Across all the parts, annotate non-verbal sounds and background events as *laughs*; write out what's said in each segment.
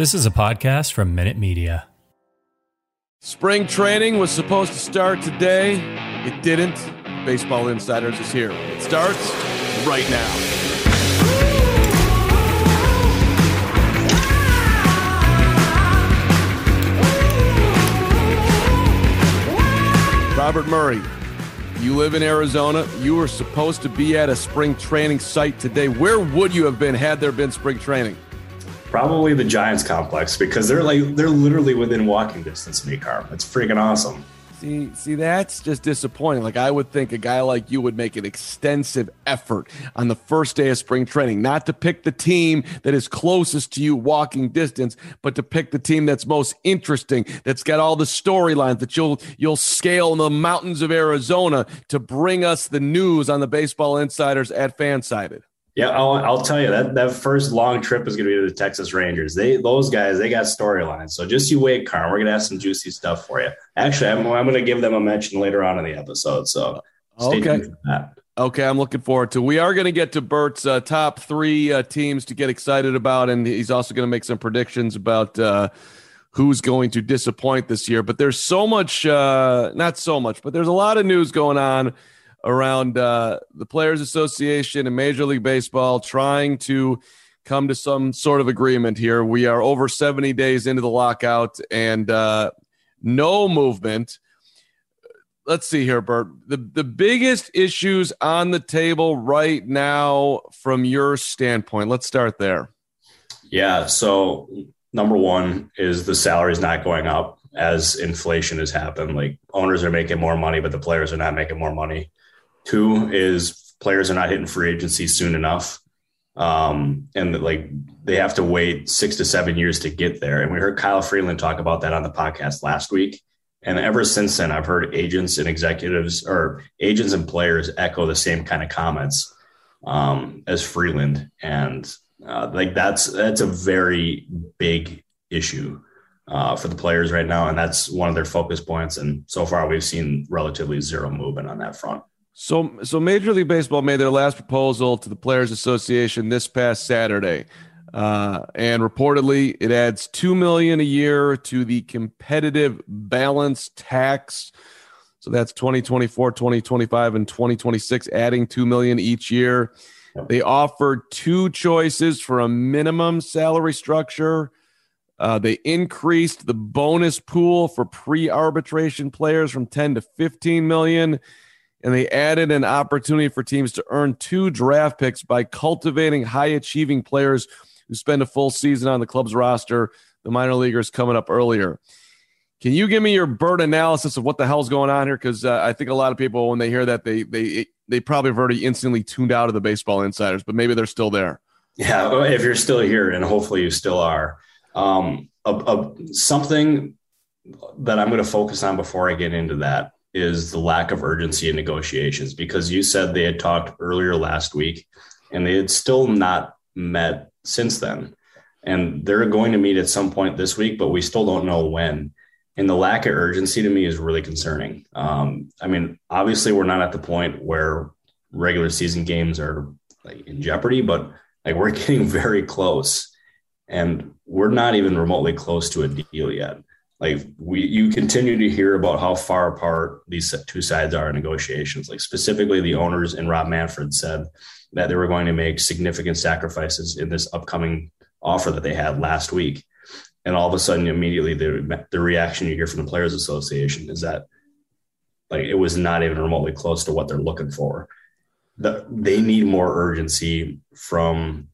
This is a podcast from Minute Media. Spring training was supposed to start today. It didn't. Baseball Insiders is here. It starts right now. Robert Murray, you live in Arizona. You were supposed to be at a spring training site today. Where would you have been had there been spring training? Probably the Giants complex because they're like they're literally within walking distance of me, Carm. It's freaking awesome. See, see, that's just disappointing. Like I would think a guy like you would make an extensive effort on the first day of spring training, not to pick the team that is closest to you walking distance, but to pick the team that's most interesting, that's got all the storylines that you'll you'll scale in the mountains of Arizona to bring us the news on the Baseball Insiders at Fansided. Yeah, I'll, I'll tell you that that first long trip is going to be to the Texas Rangers. They those guys they got storylines. So just you wait, Carm. We're going to have some juicy stuff for you. Actually, I'm, I'm going to give them a mention later on in the episode. So okay. Okay, I'm looking forward to. We are going to get to Bert's uh, top three uh, teams to get excited about, and he's also going to make some predictions about uh, who's going to disappoint this year. But there's so much, uh, not so much, but there's a lot of news going on around uh, the Players Association and Major League Baseball trying to come to some sort of agreement here. We are over 70 days into the lockout and uh, no movement. Let's see here, Bert. The, the biggest issues on the table right now, from your standpoint, let's start there. Yeah. So, number one is the salaries not going up as inflation has happened. Like owners are making more money, but the players are not making more money. Two is players are not hitting free agency soon enough. Um, and like they have to wait six to seven years to get there. And we heard Kyle Freeland talk about that on the podcast last week. And ever since then, I've heard agents and executives or agents and players echo the same kind of comments um, as Freeland. And uh, like that's that's a very big issue uh, for the players right now, and that's one of their focus points. And so far, we've seen relatively zero movement on that front. So, so Major League Baseball made their last proposal to the Players Association this past Saturday, uh, and reportedly, it adds two million a year to the competitive balance tax. So that's 2024, 2025, and 2026, adding two million each year. They offered two choices for a minimum salary structure. Uh, they increased the bonus pool for pre-arbitration players from 10 to 15 million and they added an opportunity for teams to earn two draft picks by cultivating high achieving players who spend a full season on the club's roster. The minor leaguers coming up earlier. Can you give me your Bert analysis of what the hell's going on here? Because uh, I think a lot of people, when they hear that, they they they probably have already instantly tuned out of the baseball insiders, but maybe they're still there. Yeah, if you're still here, and hopefully you still are, um, a, a, something that I'm going to focus on before I get into that is the lack of urgency in negotiations because you said they had talked earlier last week and they had still not met since then. And they're going to meet at some point this week, but we still don't know when. And the lack of urgency to me is really concerning. Um, I mean, obviously, we're not at the point where regular season games are like in jeopardy, but like we're *laughs* getting very close, and we're not even remotely close to a deal yet like we you continue to hear about how far apart these two sides are in negotiations. Like specifically the owners and rob manfred said that they were going to make significant sacrifices in this upcoming offer that they had last week. And all of a sudden immediately the, the reaction you hear from the players association is that like it was not even remotely close to what they're looking for. The, they need more urgency from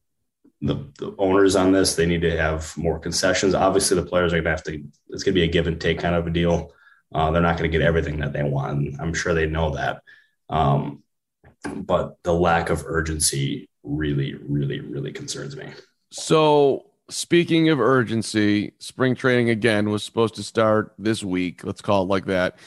the, the, owners on this. They need to have more concessions. Obviously, the players are going to have to. It's going to be a give and take kind of a deal. Uh, they're not going to get everything that they want. I'm sure they know that. Um, but the lack of urgency really, really, really concerns me. So speaking of urgency, spring training again was supposed to start this week. Let's call it like that.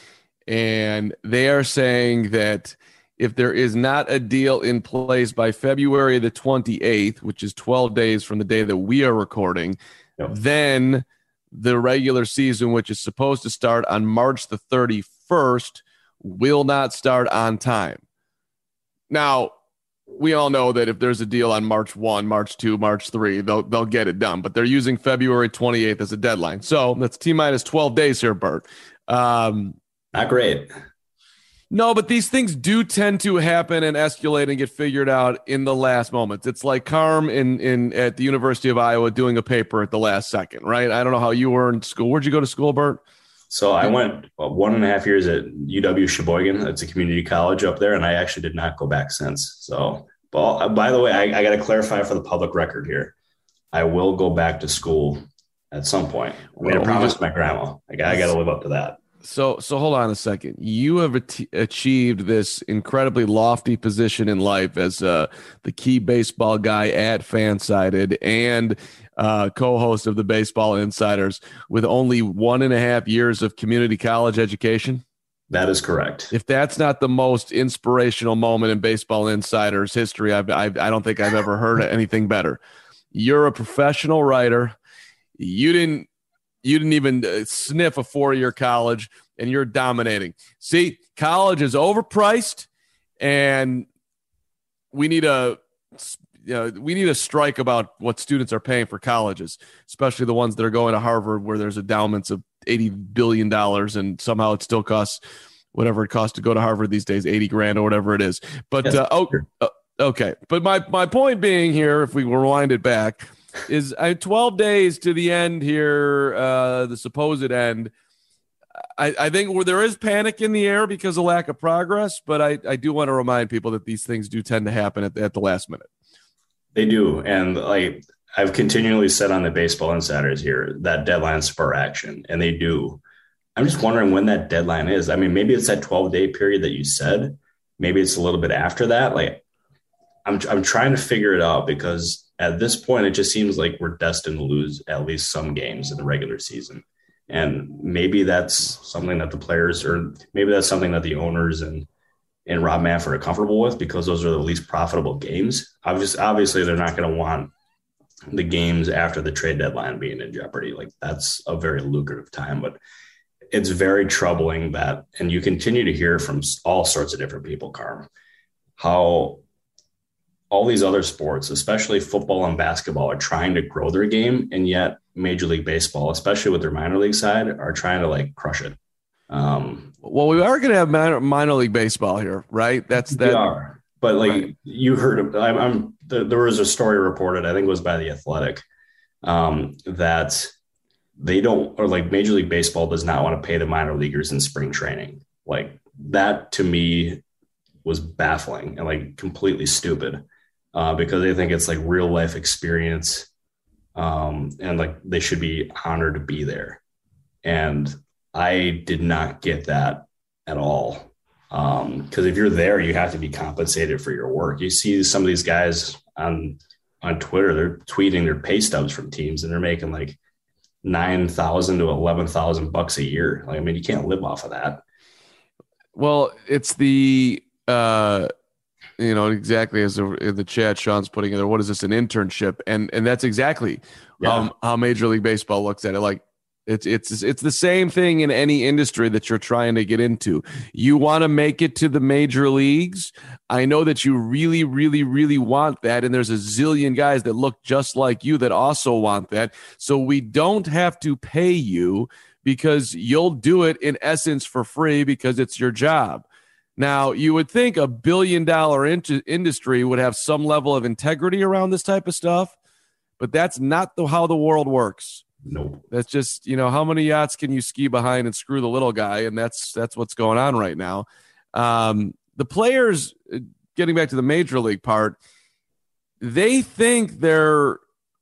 And they are saying that if there is not a deal in place by February the 28th, which is 12 days from the day that we are recording, yep. then the regular season, which is supposed to start on March the 31st, will not start on time. Now, we all know that if there's a deal on March 1, March 2, March 3, they'll they'll get it done, but they're using February 28th as a deadline. So, that's T minus 12 days here, Bert. Um, Not great. No, but these things do tend to happen and escalate and get figured out in the last moments. It's like Carm in in at the University of Iowa doing a paper at the last second, right? I don't know how you were in school. Where'd you go to school, Bert? So I went uh, one and a half years at UW Sheboygan. It's a community college up there, and I actually did not go back since. So, but, uh, by the way, I, I got to clarify for the public record here. I will go back to school at some point. I mean, well, I promised my grandma. I got, I got to live up to that. So, so hold on a second. You have achieved this incredibly lofty position in life as uh, the key baseball guy at Fansided and uh, co-host of the Baseball Insiders with only one and a half years of community college education. That is correct. If that's not the most inspirational moment in Baseball Insiders history, I've, I've, I don't think I've ever heard anything better. You're a professional writer. You didn't you didn't even uh, sniff a four year college and you're dominating. See, college is overpriced and we need a you know, we need a strike about what students are paying for colleges, especially the ones that are going to Harvard where there's endowments of 80 billion dollars and somehow it still costs whatever it costs to go to Harvard these days, 80 grand or whatever it is. But yes, uh, oh, uh, okay. But my my point being here if we rewind it back is uh, 12 days to the end here, uh, the supposed end. I, I think where there is panic in the air because of lack of progress, but I, I do want to remind people that these things do tend to happen at, at the last minute. They do. And like I've continually said on the baseball insiders here that deadlines spur action, and they do. I'm just wondering when that deadline is. I mean, maybe it's that 12 day period that you said. Maybe it's a little bit after that. Like, I'm I'm trying to figure it out because at this point, it just seems like we're destined to lose at least some games in the regular season. And maybe that's something that the players, or maybe that's something that the owners and and Rob Manfred are comfortable with because those are the least profitable games. Obviously, obviously they're not going to want the games after the trade deadline being in jeopardy. Like that's a very lucrative time, but it's very troubling that, and you continue to hear from all sorts of different people, Carm, how all these other sports, especially football and basketball, are trying to grow their game, and yet Major League Baseball, especially with their minor league side, are trying to like crush it. Um, well, we are going to have minor, minor league baseball here, right? That's that. are, but like right. you heard, I'm, I'm there was a story reported, I think it was by the Athletic, um, that they don't, or like Major League Baseball does not want to pay the minor leaguers in spring training. Like that to me was baffling and like completely stupid uh, because they think it's like real life experience um, and like they should be honored to be there. And I did not get that at all. Because um, if you're there, you have to be compensated for your work. You see some of these guys on on Twitter, they're tweeting their pay stubs from teams, and they're making like nine thousand to eleven thousand bucks a year. Like, I mean, you can't live off of that. Well, it's the uh, you know exactly as the, in the chat sean's putting in there what is this an internship and and that's exactly yeah. um, how major league baseball looks at it like it's it's it's the same thing in any industry that you're trying to get into. You want to make it to the major leagues. I know that you really, really, really want that, and there's a zillion guys that look just like you that also want that. So we don't have to pay you because you'll do it in essence for free because it's your job. Now, you would think a billion dollar in- industry would have some level of integrity around this type of stuff, but that's not the, how the world works. Nope. That's just, you know, how many yachts can you ski behind and screw the little guy? And that's that's what's going on right now. Um, the players, uh, getting back to the major league part, they think they're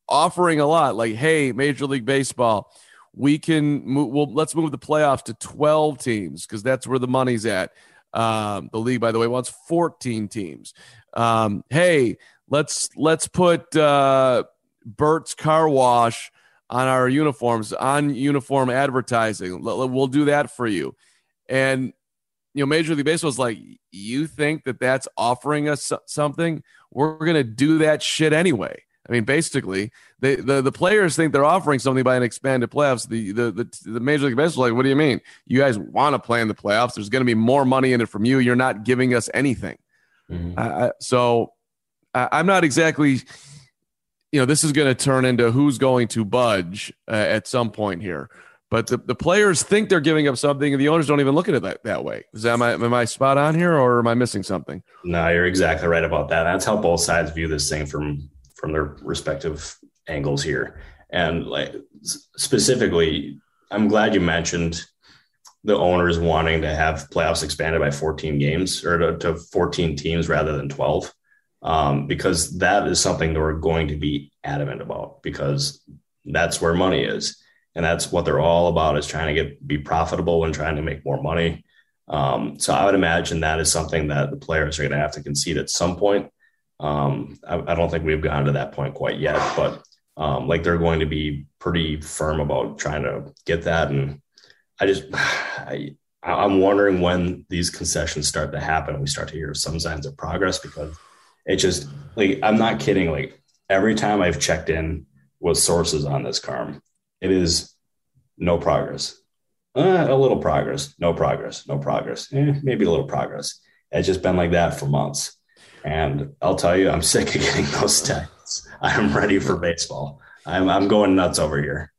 offering a lot. Like, hey, Major League Baseball, we can move, well, let's move the playoffs to 12 teams because that's where the money's at. Um, the league, by the way, wants 14 teams. Um, hey, let's let's put uh, Bert's Car Wash on our uniforms, on uniform advertising. We'll do that for you. And, you know, Major League Baseball is like, you think that that's offering us something? We're to do that shit anyway. I mean, basically, they, the the players think they're offering something by an expanded playoffs. The the the, the Major League Baseball, like, what do you mean? You guys want to play in the playoffs? There's going to be more money in it from you. You're not giving us anything. Mm-hmm. Uh, so I, I'm not exactly. You know, this is going to turn into who's going to budge uh, at some point here. But the, the players think they're giving up something, and the owners don't even look at it that, that way. Is that am I, am I spot on here, or am I missing something? No, you're exactly right about that. That's how both sides view this thing from from their respective angles here. And like specifically, I'm glad you mentioned the owners wanting to have playoffs expanded by 14 games or to, to 14 teams rather than 12, um, because that is something that we're going to be adamant about because that's where money is. And that's what they're all about is trying to get be profitable and trying to make more money. Um, so I would imagine that is something that the players are going to have to concede at some point. Um, I, I, don't think we've gotten to that point quite yet, but um, like they're going to be pretty firm about trying to get that. And I just, *sighs* I, I'm wondering when these concessions start to happen and we start to hear some signs of progress because it just like I'm not kidding. Like every time I've checked in with sources on this carm, it is no progress. Uh, a little progress, no progress, no progress, eh, maybe a little progress. It's just been like that for months. And I'll tell you, I'm sick of getting *laughs* those texts. I'm ready for baseball. I'm I'm going nuts over here.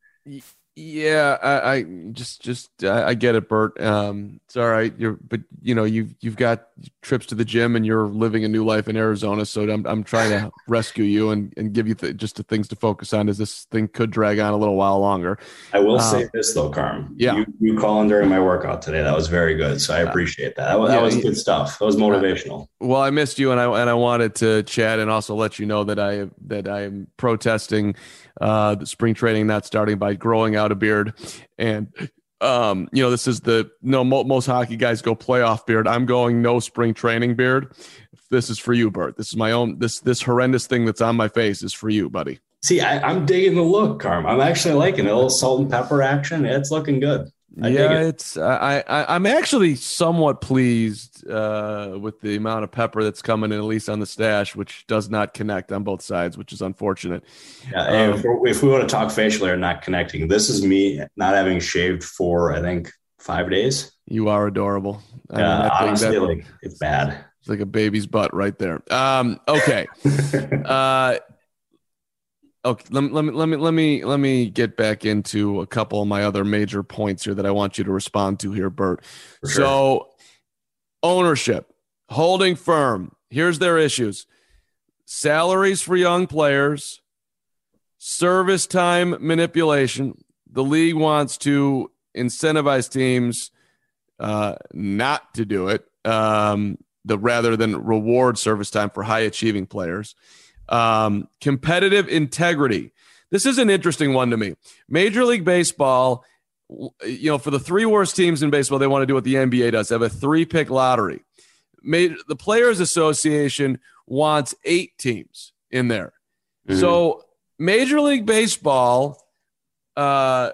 Yeah, I, I just just I, I, get it, Bert. Um, it's all right. You're but you know you've you've got trips to the gym and you're living a new life in Arizona. So I'm I'm trying to *laughs* rescue you and and give you th- just the things to focus on. As this thing could drag on a little while longer. I will uh, say this though, Carm. Yeah, you, you calling during my workout today. That was very good. So I uh, appreciate that. That, that yeah, was good stuff. That was motivational. well, I missed you and I and I wanted to chat and also let you know that I that I am protesting uh, the spring training not starting by growing out a beard. And, um, you know, this is the no most hockey guys go playoff beard. I'm going no spring training beard. This is for you, Bert. This is my own. This this horrendous thing that's on my face is for you, buddy. See, I, am digging the look, Carm. I'm actually liking it. A little salt and pepper action. It's looking good. I yeah, it. it's I, I I'm actually somewhat pleased uh, with the amount of pepper that's coming in, at least on the stash, which does not connect on both sides, which is unfortunate. Yeah, um, if, if, we want to talk facial hair not connecting, this is me not having shaved for I think five days. You are adorable. I yeah, mean, honestly, that, like, it's bad. It's like a baby's butt right there. Um, okay. *laughs* uh, okay let me, let me let me let me let me get back into a couple of my other major points here that i want you to respond to here bert. Sure. so ownership holding firm. Here's their issues. Salaries for young players service time manipulation. The league wants to incentivize teams uh, not to do it um, the rather than reward service time for high achieving players um, competitive integrity. This is an interesting one to me. Major League Baseball, you know, for the three worst teams in baseball, they want to do what the NBA does. They have a three pick lottery. Made, the Players Association wants eight teams in there. Mm-hmm. So Major League Baseball, uh,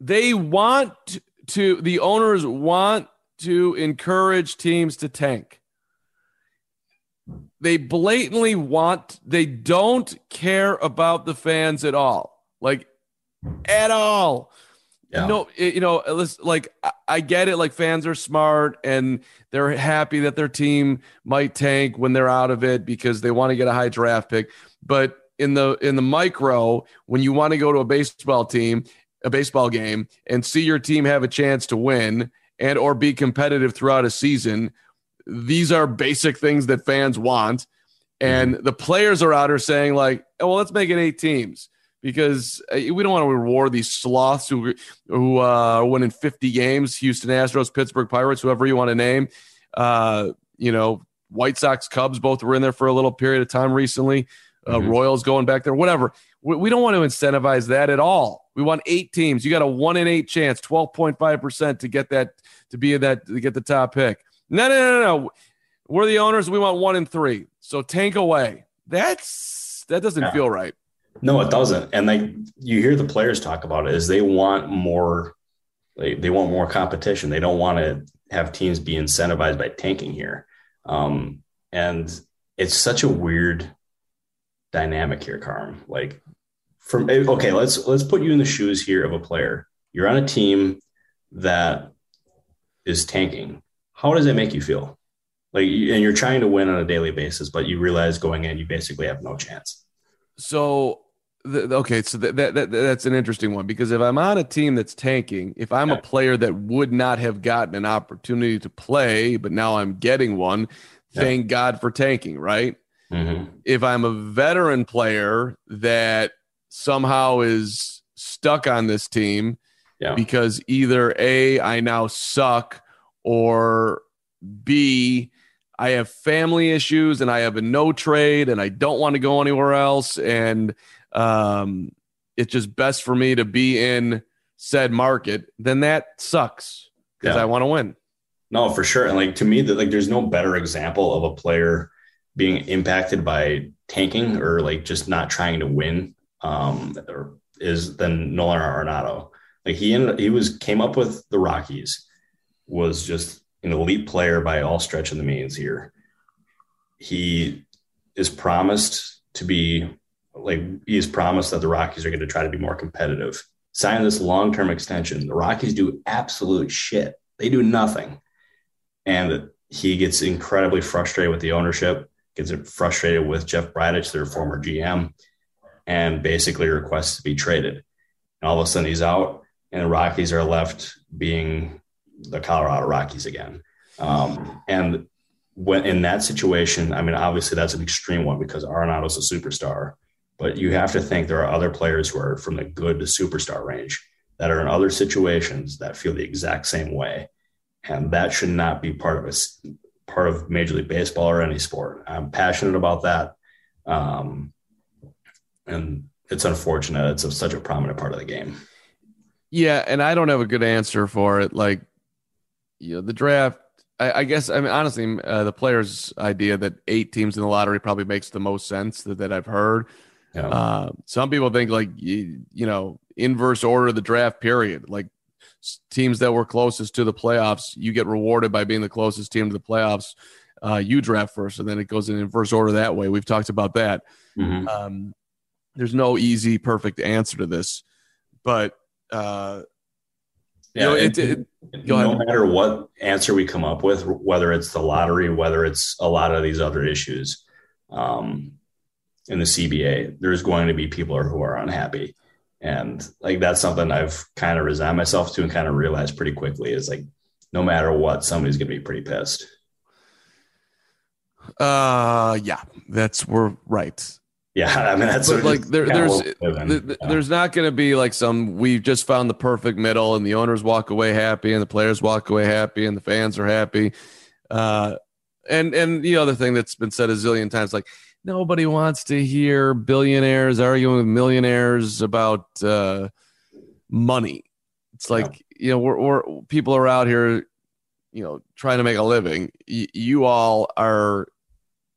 they want to, the owners want to encourage teams to tank. They blatantly want, they don't care about the fans at all. Like, at all. Yeah. No, you know, uh, like I get it. Like fans are smart and they're happy that their team might tank when they're out of it because they want to get a high draft pick. But in the in the micro, when you want to go to a baseball team, a baseball game, and see your team have a chance to win and or be competitive throughout a season, these are basic things that fans want. And mm-hmm. the players are out here saying, like, oh, well, let's make it eight teams because uh, we don't want to reward these sloths who who uh, are winning 50 games, Houston Astros, Pittsburgh Pirates, whoever you want to name. Uh, you know, White Sox, Cubs, both were in there for a little period of time recently. Uh, mm-hmm. Royals going back there, whatever. We, we, don't want to incentivize that at all. We want eight teams. You got a one in eight chance, 12.5% to get that, to be in that, to get the top pick. No, no, no, no. We're the owners. We want one and three. So tank away. That's that doesn't yeah. feel right. No, it doesn't. And like you hear the players talk about it is they want more like they want more competition. They don't want to have teams be incentivized by tanking here. Um, and it's such a weird dynamic here, Carm. Like from okay, let's let's put you in the shoes here of a player. You're on a team that is tanking. How does it make you feel? Like, and you're trying to win on a daily basis, but you realize going in, you basically have no chance. So the, okay, so that, that, that, that's an interesting one because if I'm on a team that's tanking, if I'm a player that would not have gotten an opportunity to play, but now I'm getting one, thank God for tanking, right? Mm-hmm. If I'm a veteran player that somehow is stuck on this team yeah. because either A, I now suck, or B, I have family issues and I have a no trade and I don't want to go anywhere else. And um, it's just best for me to be in said market, then that sucks because yeah. I want to win. No, for sure. And like to me, that like there's no better example of a player being impacted by tanking or like just not trying to win um, or is than Nolan Arenado. Like he ended, he was came up with the Rockies, was just an elite player by all stretch of the means here. He is promised to be like he's promised that the Rockies are going to try to be more competitive. Sign this long term extension. The Rockies do absolute shit. They do nothing. And he gets incredibly frustrated with the ownership, gets frustrated with Jeff Bridich, their former GM, and basically requests to be traded. And all of a sudden he's out, and the Rockies are left being the Colorado Rockies again. Um, and when in that situation, I mean, obviously that's an extreme one because Arenado's a superstar. But you have to think there are other players who are from the good to superstar range that are in other situations that feel the exact same way. And that should not be part of a part of Major League Baseball or any sport. I'm passionate about that. Um, and it's unfortunate. It's a, such a prominent part of the game. Yeah. And I don't have a good answer for it. Like, you know, the draft, I, I guess, I mean, honestly, uh, the players' idea that eight teams in the lottery probably makes the most sense that, that I've heard. Yeah. Uh, some people think like you, you know inverse order of the draft period. Like teams that were closest to the playoffs, you get rewarded by being the closest team to the playoffs. Uh, you draft first, and then it goes in inverse order that way. We've talked about that. Mm-hmm. Um, there's no easy, perfect answer to this, but uh, yeah, you know, it, it, it, no matter what answer we come up with, whether it's the lottery, whether it's a lot of these other issues, um, in the CBA, there's going to be people who are unhappy. And like that's something I've kind of resigned myself to and kind of realized pretty quickly is like no matter what, somebody's gonna be pretty pissed. Uh yeah, that's we're right. Yeah, *laughs* I mean that's like there, there's yeah. there's not going to be like some we've just found the perfect middle and the owners walk away happy and the players walk away happy and the fans are happy. Uh, and and the other thing that's been said a zillion times, like nobody wants to hear billionaires arguing with millionaires about uh, money. It's like yeah. you know we're, we're people are out here, you know, trying to make a living. Y- you all are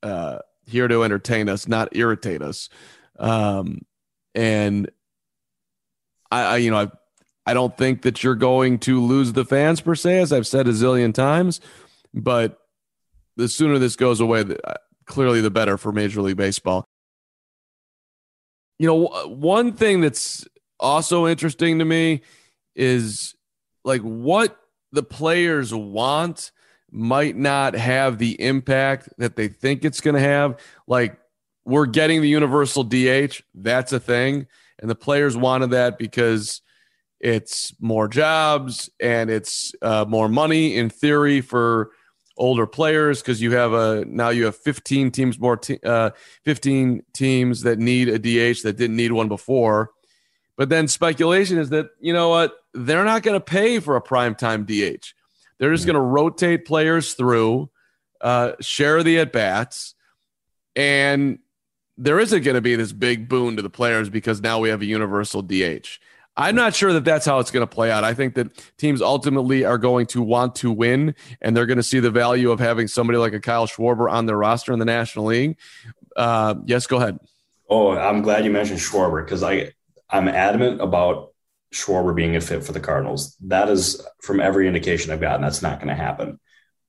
uh, here to entertain us, not irritate us. Um, and I, I, you know, I, I don't think that you're going to lose the fans per se, as I've said a zillion times, but the sooner this goes away, clearly the better for Major League Baseball. You know, one thing that's also interesting to me is like what the players want might not have the impact that they think it's going to have. Like we're getting the universal DH, that's a thing. And the players wanted that because it's more jobs and it's uh, more money in theory for older players because you have a now you have 15 teams more uh, 15 teams that need a DH that didn't need one before. But then speculation is that you know what they're not going to pay for a primetime DH. They're just going to rotate players through, uh, share the at bats, and there isn't going to be this big boon to the players because now we have a universal DH. I'm not sure that that's how it's going to play out. I think that teams ultimately are going to want to win, and they're going to see the value of having somebody like a Kyle Schwarber on their roster in the National League. Uh, yes, go ahead. Oh, I'm glad you mentioned Schwarber because I I'm adamant about Schwarber being a fit for the Cardinals. That is from every indication I've gotten, that's not going to happen.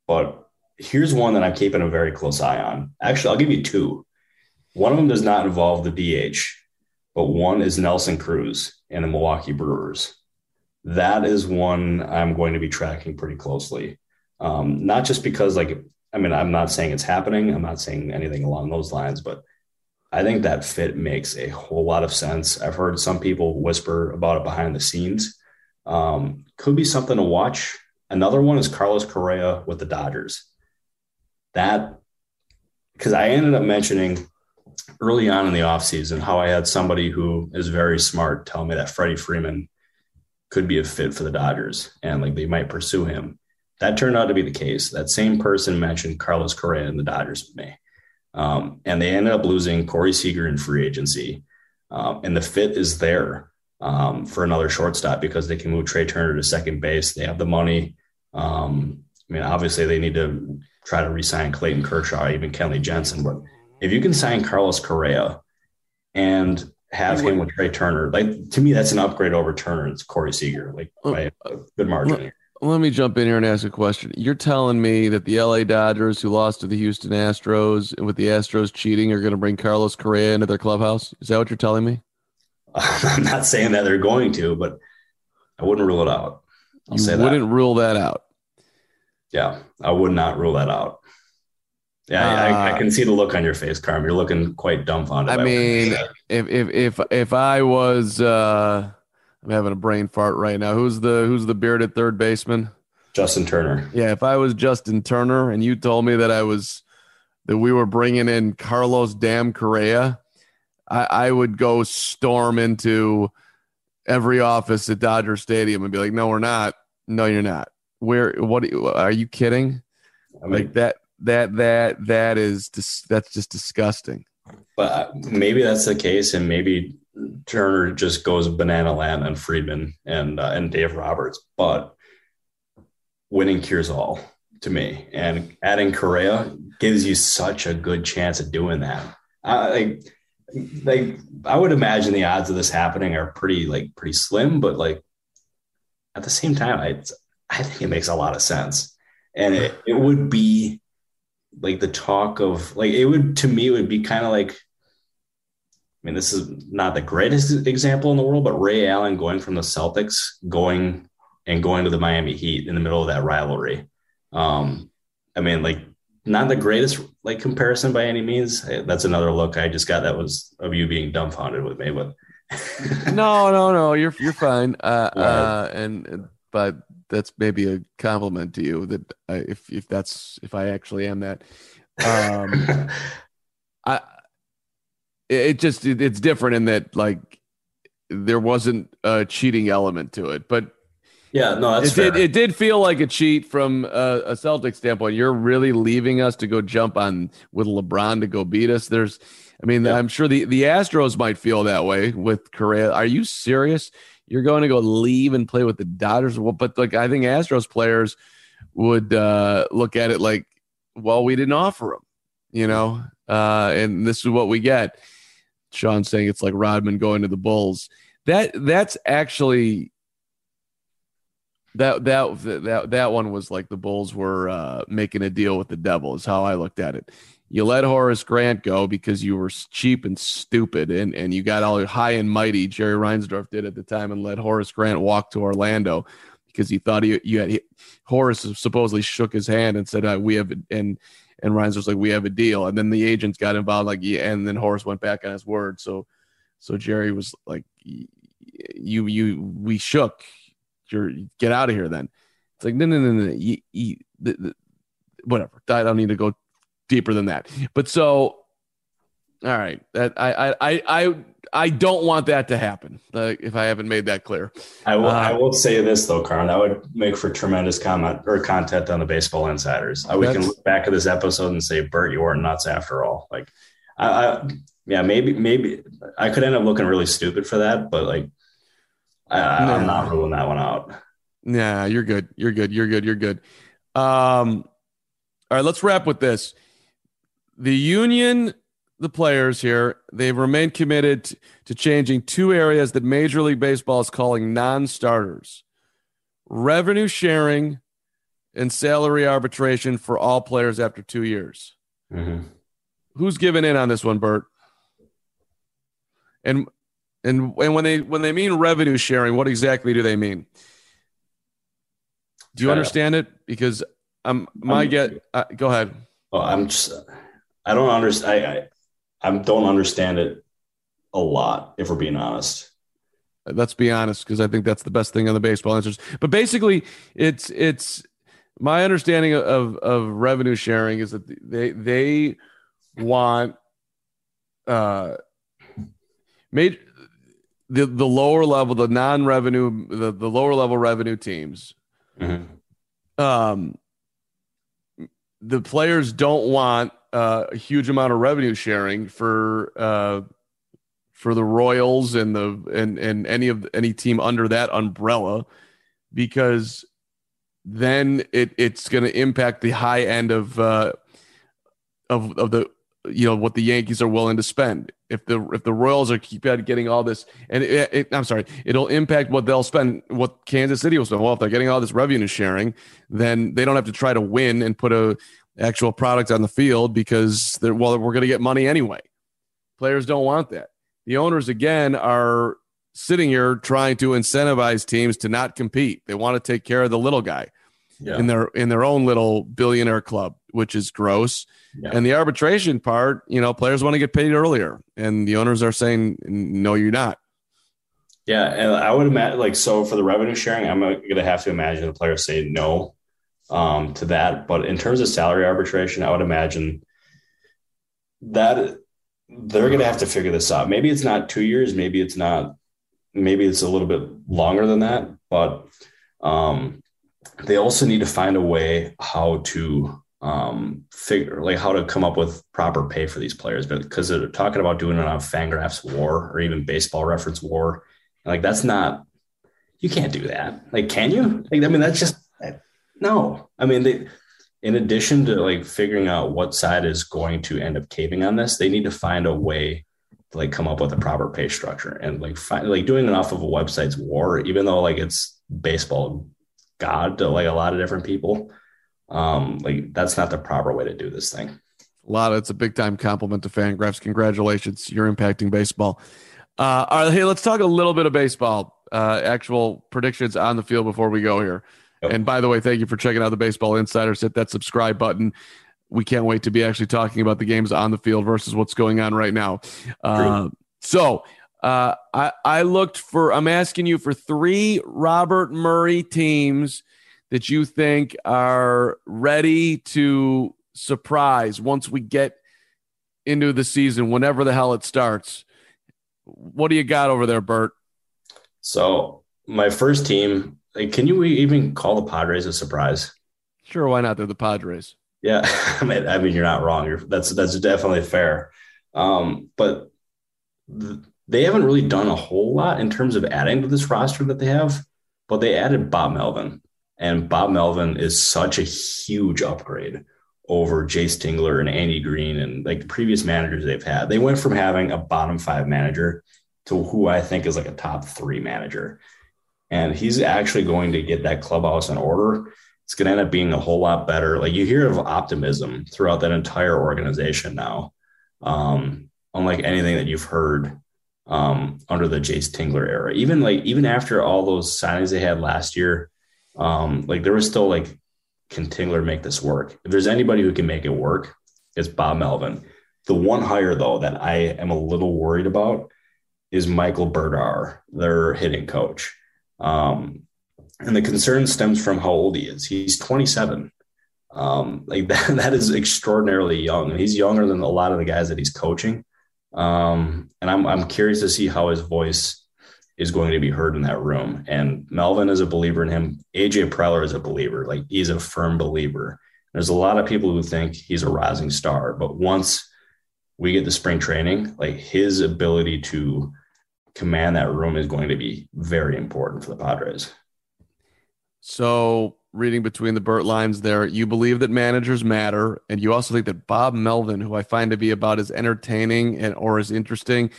But here's one that I'm keeping a very close eye on. Actually, I'll give you two. One of them does not involve the DH, but one is Nelson Cruz and the Milwaukee Brewers. That is one I'm going to be tracking pretty closely. Um, not just because, like, I mean, I'm not saying it's happening. I'm not saying anything along those lines, but I think that fit makes a whole lot of sense. I've heard some people whisper about it behind the scenes. Um, could be something to watch. Another one is Carlos Correa with the Dodgers. That, because I ended up mentioning early on in the offseason how I had somebody who is very smart tell me that Freddie Freeman could be a fit for the Dodgers and like they might pursue him. That turned out to be the case. That same person mentioned Carlos Correa and the Dodgers with me. Um, and they ended up losing Corey Seager in free agency. Um, and the fit is there um, for another shortstop because they can move Trea Turner to second base. They have the money. Um, I mean, obviously, they need to try to re-sign Clayton Kershaw, even Kenley Jansen. But if you can sign Carlos Correa and have him with Trea Turner, like to me, that's an upgrade over Turner. It's Corey Seager, like by a good margin. Let me jump in here and ask a question. You're telling me that the LA Dodgers, who lost to the Houston Astros, and with the Astros cheating, are going to bring Carlos Correa into their clubhouse? Is that what you're telling me? *laughs* I'm not saying that they're going to, but I wouldn't rule it out. I'll you wouldn't that. rule that out. Yeah, I would not rule that out. Yeah, uh, I, I, uh, can see the look on your face, Carm. You're looking quite dumbfounded. I mean, if if if if I was. uh I'm having a brain fart right now. Who's the who's the bearded third baseman? Justin Turner. Yeah, if I was Justin Turner and you told me that I was that we were bringing in Carlos Dam Correa, I, I would go storm into every office at Dodger Stadium and be like, "No, we're not. No, you're not. Where? What? Are you kidding? I mean, like that? That that that is just that's just disgusting." But uh, maybe that's the case, and maybe Turner just goes banana land on Friedman and uh, and Dave Roberts, but winning cures all to me. And adding Correa gives you such a good chance of doing that. I, like, like I would imagine the odds of this happening are pretty like pretty slim, but like at the same time, I I think it makes a lot of sense, and it, it would be like the talk of like it would to me it would be kind of like mean, this is not the greatest example in the world, but Ray Allen going from the Celtics, going and going to the Miami Heat in the middle of that rivalry. Um, I mean, like not the greatest like comparison by any means. That's another look I just got that was of you being dumbfounded with me, but *laughs* no, no, no, you're you're fine. Uh, right. uh, and but that's maybe a compliment to you that I, if if that's if I actually am that. Um, *laughs* it just it, it's different in that like there wasn't a cheating element to it, but yeah, no, it fair. did. It did feel like a cheat from a, a Celtic standpoint. You're really leaving us to go jump on with LeBron to go beat us. There's, I mean, I'm sure the the Astros might feel that way with Correa. Are you serious? You're going to go leave and play with the Dodgers? Well, but like I think Astros players would uh, look at it like, well, we didn't offer them, you know, uh, and this is what we get. Sean saying it's like Rodman going to the Bulls. That that's actually that that that that one was like the Bulls were uh, making a deal with the devil. Is how I looked at it. You let Horace Grant go because you were cheap and stupid, and and you got all high and mighty. Jerry Reinsdorf did at the time, and let Horace Grant walk to Orlando because he thought he you had he, Horace supposedly shook his hand and said uh, we have and and Ryan's was like, "We have a deal." And then the agents got involved, like, yeah. And then Horace went back on his word. So, so Jerry was like, "You, you, we shook. You're get out of here." Then it's like, no, no, no, no. You, you, the, the, whatever. I don't need to go deeper than that. But so, all right, that I, I, I, I don't want that to happen. Uh, if I haven't made that clear, I will. Uh, I will say this though, Carl. That would make for tremendous comment or content on the Baseball Insiders. Uh, we can look back at this episode and say, "Bert, you weren't nuts after all." Like, I, I, yeah, maybe, maybe I could end up looking really stupid for that, but like, I, no. I'm not ruling that one out. Yeah, you're good. You're good. You're good. You're good. Um, all right, let's wrap with this. The union the players here. They've remained committed to changing two areas that Major League Baseball is calling non starters revenue sharing and salary arbitration for all players after two years. Mm-hmm. Who's giving in on this one, Bert? And and and when they when they mean revenue sharing, what exactly do they mean? Do you understand it? Because I'm my I'm, get. Uh, go ahead. Well, I'm just. I don't understand. I, I I don't understand it a lot. If we're being honest. Let's be honest, because I think that's the best thing on the baseball answers. But basically, it's it's my understanding of of revenue sharing is that they they want uh made the the lower level the non-revenue the, the lower level revenue teams mm-hmm. um the players don't want uh, a huge amount of revenue sharing for uh, for the Royals and the and and any of any team under that umbrella because then it it's going to impact the high end of uh, of of the you know what the Yankees are willing to spend. If the if the Royals are keep getting all this, and it, it, I'm sorry, it'll impact what they'll spend, what Kansas City will spend. Well, if they're getting all this revenue sharing, then they don't have to try to win and put a actual product on the field because they're well, we're going to get money anyway. Players don't want that. The owners again are sitting here trying to incentivize teams to not compete. They want to take care of the little guy yeah. in their in their own little billionaire club, which is gross. Yeah. And the arbitration part, you know, players want to get paid earlier, and the owners are saying, "No, you're not." Yeah, and I would imagine, like, so for the revenue sharing, I'm going to have to imagine the players say no um, to that. But in terms of salary arbitration, I would imagine that they're going to have to figure this out. Maybe it's not two years, maybe it's not, maybe it's a little bit longer than that. But um, they also need to find a way how to um, figure like how to come up with proper pay for these players. But because they're talking about doing it on Fangraphs WAR or even Baseball Reference WAR, like that's not you can't do that. Like, can you? Like, I mean, that's just no. I mean, they in addition to like figuring out what side is going to end up caving on this, they need to find a way to like come up with a proper pay structure and like find like doing it off of a website's war, even though like it's baseball god to like a lot of different people um like that's not the proper way to do this thing. A lot of it's a big time compliment to fangraphs. Congratulations. You're impacting baseball. Uh all right hey let's talk a little bit of baseball. Uh actual predictions on the field before we go here yep. and by the way thank you for checking out the baseball insiders hit that subscribe button we can't wait to be actually talking about the games on the field versus what's going on right now uh, so uh, I, I looked for, I'm asking you for three Robert Murray teams that you think are ready to surprise once we get into the season, whenever the hell it starts. What do you got over there, Bert? So, my first team, like, can you even call the Padres a surprise? Sure, why not? They're the Padres. Yeah, *laughs* I mean, I mean, you're not wrong. You're, that's that's definitely fair. Um, but the, they haven't really done a whole lot in terms of adding to this roster that they have, but they added Bob Melvin. And Bob Melvin is such a huge upgrade over Jayce Tingler and Andy Green and like the previous managers they've had. They went from having a bottom five manager to who I think is like a top three manager. And he's actually going to get that clubhouse in order. It's going to end up being a whole lot better. Like you hear of optimism throughout that entire organization now, um, unlike anything that you've heard um, under the Jayce Tingler era. Even like even after all those signings they had last year, um, like there was still like, can Tingler make this work? If there's anybody who can make it work, it's Bob Melvin. The one hire though that I am a little worried about is Michael Brdar, their hitting coach. Um, and the concern stems from how old he is. He's 27. Um, like *laughs* that, that is extraordinarily young. He's younger than a lot of the guys that he's coaching. Um, and I'm, I'm curious to see how his voice is going to be heard in that room. And Melvin is a believer in him. AJ Preller is a believer. Like he's a firm believer. There's a lot of people who think he's a rising star, but once we get the spring training, like his ability to command that room is going to be very important for the Padres. So reading between the Bert lines there. You believe that managers matter, and you also think that Bob Melvin, who I find to be about as entertaining and or as interesting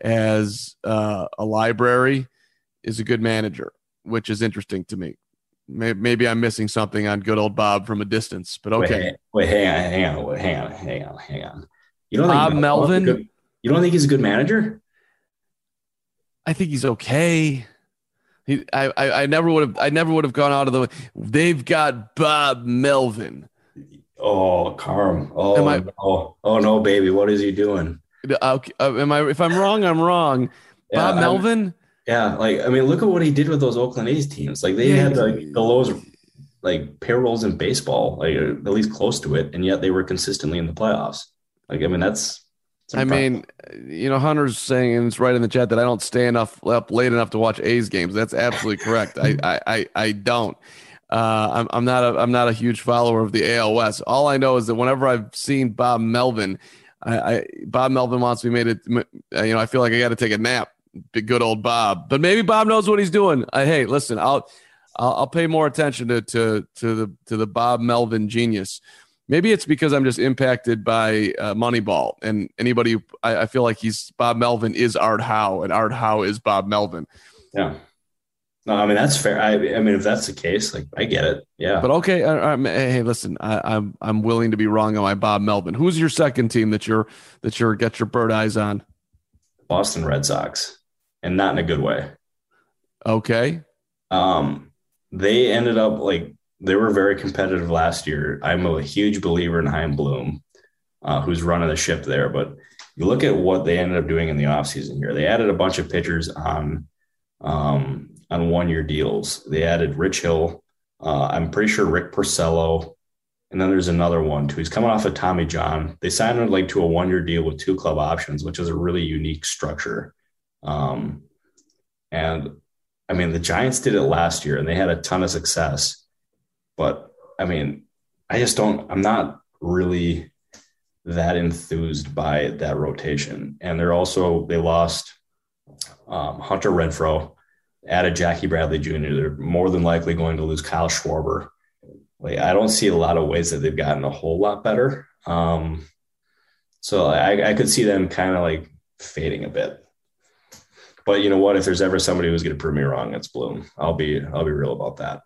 as uh, a library, is a good manager, which is interesting to me. Maybe I'm missing something on good old Bob from a distance, but okay. Wait, wait hang on, hang on, wait, hang on, hang on, hang on. You don't Bob think Melvin? Good, you don't think he's a good manager? I think he's okay. He, I, I, I never would have, I never would have gone out of the. way. They've got Bob Melvin. Oh, Carm. Oh, I, no. oh no, baby. What is he doing? Okay, uh, am I? If I'm wrong, I'm wrong. Yeah, Bob Melvin. I'm, yeah, like I mean, look at what he did with those Oakland A's teams. Like they yeah, had like the lowest like payrolls in baseball, like at least close to it, and yet they were consistently in the playoffs. Like I mean, that's I mean, you know, Hunter's saying and it's right in the chat that I don't stay enough up late enough to watch A's games. That's absolutely correct. I, I, I, I don't. Uh, I'm, I'm not a I'm not a huge follower of the ALS. All I know is that whenever I've seen Bob Melvin, I, I Bob Melvin wants me made it. You know, I feel like I got to take a nap. Big good old Bob, but maybe Bob knows what he's doing. Uh, hey, listen, I'll, I'll I'll pay more attention to to to the to the Bob Melvin genius. Maybe it's because I'm just impacted by uh, Moneyball, and anybody I, I, feel like he's Bob Melvin is Art Howe, and Art Howe is Bob Melvin. Yeah. No, I mean that's fair. I, I mean, if that's the case, like I get it. Yeah. But okay, uh, uh hey, listen, I, am I'm, I'm willing to be wrong on my Bob Melvin. Who's your second team that you're that you're get your bird eyes on? Boston Red Sox, and not in a good way. Okay. Um, they ended up like they were very competitive last year. I'm a huge believer in Chaim Bloom, uh, who's running the ship there. But you look at what they ended up doing in the offseason here. They added a bunch of pitchers on um, on one year deals. They added Rich Hill. Uh, I'm pretty sure Rick Porcello. And then there's another one too. He's coming off of Tommy John. They signed him like to a one year deal with two club options, which is a really unique structure. Um, and I mean, the Giants did it last year and they had a ton of success but I mean, I just don't, I'm not really that enthused by that rotation. And they're also, they lost um, Hunter Renfroe, added Jackie Bradley Jr. They're more than likely going to lose Kyle Schwarber. Like, I don't see a lot of ways that they've gotten a whole lot better. Um, so I, I could see them kind of like fading a bit. But you know what? If there's ever somebody who's going to prove me wrong, it's Bloom. I'll be I'll be real about that.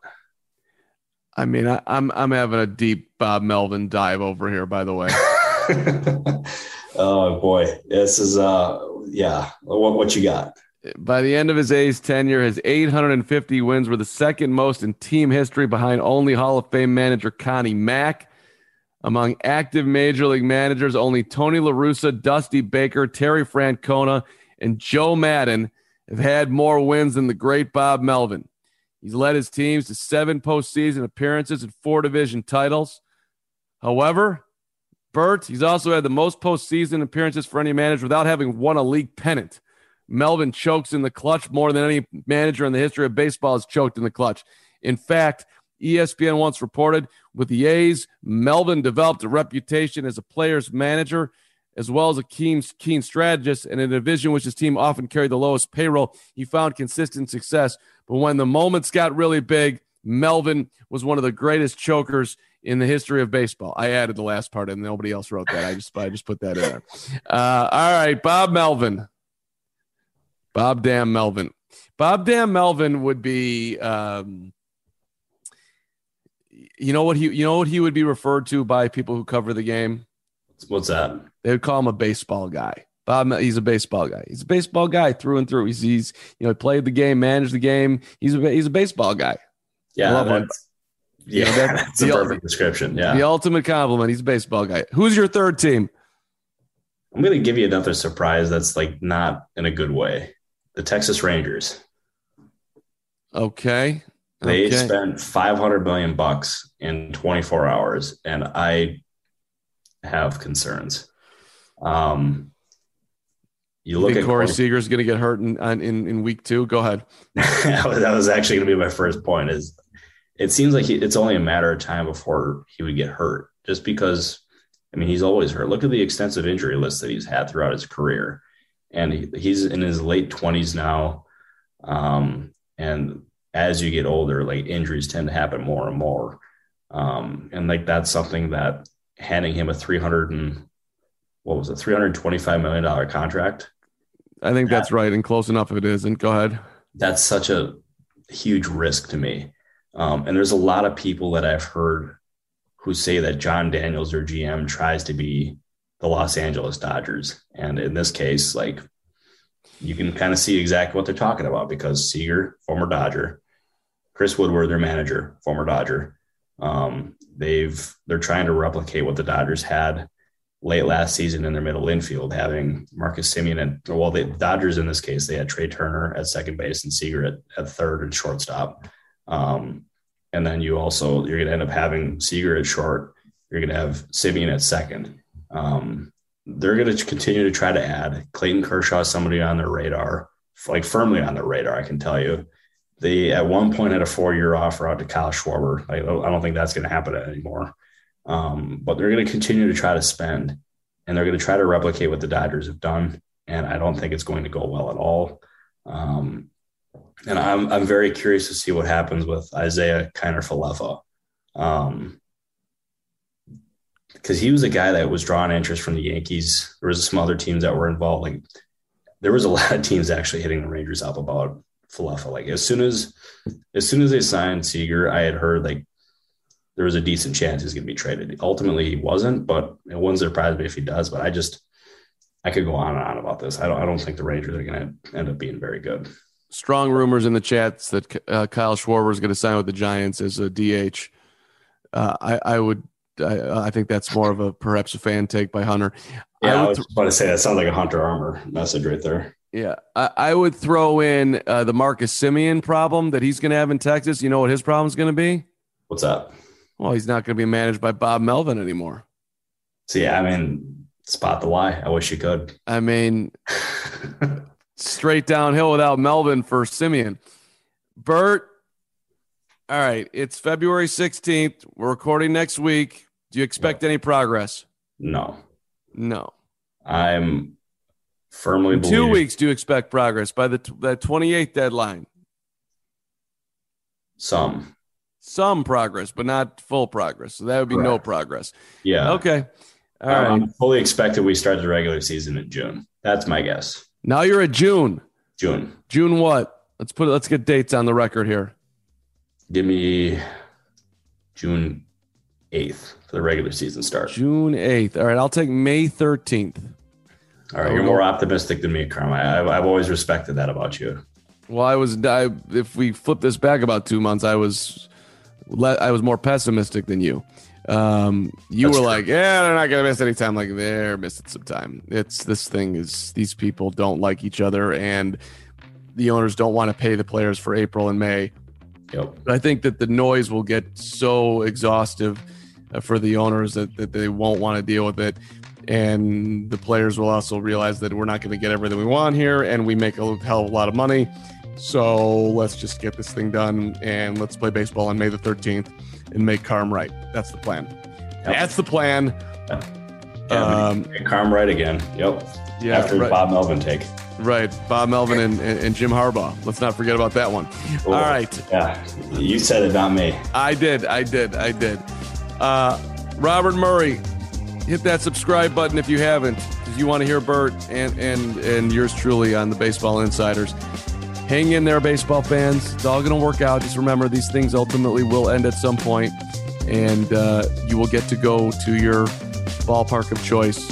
I mean, I, am I'm, I'm having a deep Bob Melvin dive over here. By the way. *laughs* oh boy, this is uh yeah. What what you got? By the end of his A's tenure, his 850 wins were the second most in team history, behind only Hall of Fame manager Connie Mack. Among active major league managers, only Tony La Russa, Dusty Baker, Terry Francona, and Joe Maddon have had more wins than the great Bob Melvin. He's led his teams to seven postseason appearances and four division titles. However, Bert, he's also had the most postseason appearances for any manager without having won a league pennant. Melvin chokes in the clutch more than any manager in the history of baseball has choked in the clutch. In fact, ESPN once reported with the A's, Melvin developed a reputation as a player's manager as well as a keen, keen strategist. And in a division which his team often carried the lowest payroll, he found consistent success. But when the moments got really big, Melvin was one of the greatest chokers in the history of baseball. I added the last part, and nobody else wrote that. I just I just put that in there. Uh, all right, Bob Melvin, Bob Damn Melvin, Bob Damn Melvin would be. Um, you know what he you know what he would be referred to by people who cover the game What's that? They would call him a baseball guy. Bob, he's a baseball guy. He's a baseball guy through and through. He's, he's you know, he played the game, managed the game. He's a, he's a baseball guy. Yeah. That's, yeah. You know, that, that's the, a perfect description. Yeah. The ultimate compliment. He's a baseball guy. Who's your third team? I'm going to give you another surprise that's like not in a good way. The Texas Rangers. Okay. They okay. spent 500 million bucks in 24 hours and I have concerns. Um, you look you at Corey, is going to get hurt in, in in week two. Go ahead. *laughs* that was actually going to be my first point. Is it seems like he, it's only a matter of time before he would get hurt, just because. I mean, he's always hurt. Look at the extensive injury list that he's had throughout his career, and he, he's in his late twenties now. Um, and as you get older, like injuries tend to happen more and more. Um, and like that's something that handing him a 300 and what was it, 325 million dollar contract. I think that, that's right, and close enough if it is. And go ahead. That's such a huge risk to me. Um, and there's a lot of people that I've heard who say that Jon Daniels, their GM, tries to be the Los Angeles Dodgers. And in this case, like you can kind of see exactly what they're talking about because Seager, former Dodger, Chris Woodward, their manager, former Dodger. Um, they've they're trying to replicate what the Dodgers had late last season in their middle infield, having Marcus Semien and well, the Dodgers in this case they had Trea Turner at second base and Seager at, at third and shortstop. Um, and then you also you're going to end up having Seager at short. You're going to have Semien at second. Um, they're going to continue to try to add Clayton Kershaw, somebody on their radar, like firmly on their radar. I can tell you, they at one point had a four-year offer out to Kyle Schwarber. I, I don't think that's going to happen anymore. Um, but they're going to continue to try to spend, and they're going to try to replicate what the Dodgers have done. And I don't think it's going to go well at all. Um, and I'm I'm very curious to see what happens with Isaiah Kiner-Falefa. Um, because he was a guy that was drawing interest from the Yankees. There was some other teams that were involved. Like there was a lot of teams actually hitting the Rangers up about Falefa. Like as soon as as soon as they signed Seager, I had heard like there was a decent chance he's going to be traded. Ultimately, he wasn't, but it wouldn't surprise me if he does. But I just I could go on and on about this. I don't I don't think the Rangers are going to end up being very good. Strong rumors in the chats that uh, Kyle Schwarber is going to sign with the Giants as a DH. Uh, I, I would I, I, think that's more of a perhaps a fan take by Hunter. Yeah, I, I was th- about to say that sounds like a Hunter Armour message right there. Yeah, I, I would throw in uh, the Marcus Semien problem that he's going to have in Texas. You know what his problem is going to be? What's that? Well, he's not going to be managed by Bob Melvin anymore. So yeah, I mean, spot the why. I wish you could. I mean, *laughs* straight downhill without Melvin for Semien. Bert, all right, it's February 16th. We're recording next week. Do you expect any progress? No. No. I'm firmly In two weeks. Do you expect progress by the the 28th deadline? Some. Some progress, but not full progress. So that would be Correct. no progress. Yeah. Okay. All uh, right. I'm fully expected we start the regular season in June. That's my guess. Now you're at June. June. June what? Let's put it. Let's get dates on the record here. Give me June 8th for the regular season start. June 8th. All right, I'll take May 13th. All right, you're more optimistic than me, Carm. I, I've, I've always respected that about you. Well, I was. I, if we flip this back about two months, I was, I was more pessimistic than you. Um, you That's were true. like, yeah, they're not gonna miss any time. Like they're missing some time. It's this thing is these people don't like each other, and the owners don't want to pay the players for April and May. Yep. I think that the noise will get so exhaustive uh, for the owners that, that they won't want to deal with it. And the players will also realize that we're not going to get everything we want here and we make a hell of a lot of money. So let's just get this thing done and let's play baseball on May the 13th and make Carm right. That's the plan. Yep. That's the plan. Yeah, um, Carm right again. Yep. Yeah. After right. Bob Melvin take. Right, Bob Melvin and, and, and, Jim Harbaugh. Let's not forget about that one. Ooh, All right. Yeah, you said it, not me. I did. I did. I did. Uh, Robert Murray, hit that subscribe button if you haven't, because you want to hear Bert and and and yours truly on the Baseball Insiders. Hang in there, baseball fans. It's all going to work out. Just remember, these things ultimately will end at some point, and uh, you will get to go to your ballpark of choice,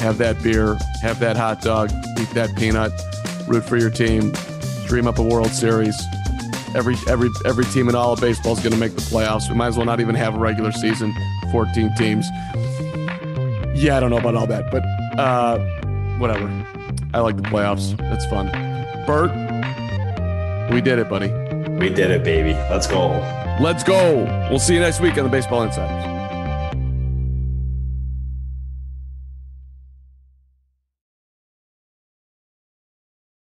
have that beer, have that hot dog, eat that peanut, root for your team, dream up a World Series every every every team in all of baseball is going to make the playoffs. We might as well not even have a regular season, 14 teams. Yeah, I don't know about all that, but uh, whatever. I like the playoffs. That's fun. Bert, we did it, buddy. We did it, baby. Let's go. Let's go. We'll see you next week on the Baseball Insiders.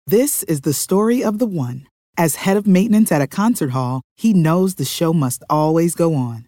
This is the story of the one. As head of maintenance at a concert hall, he knows the show must always go on.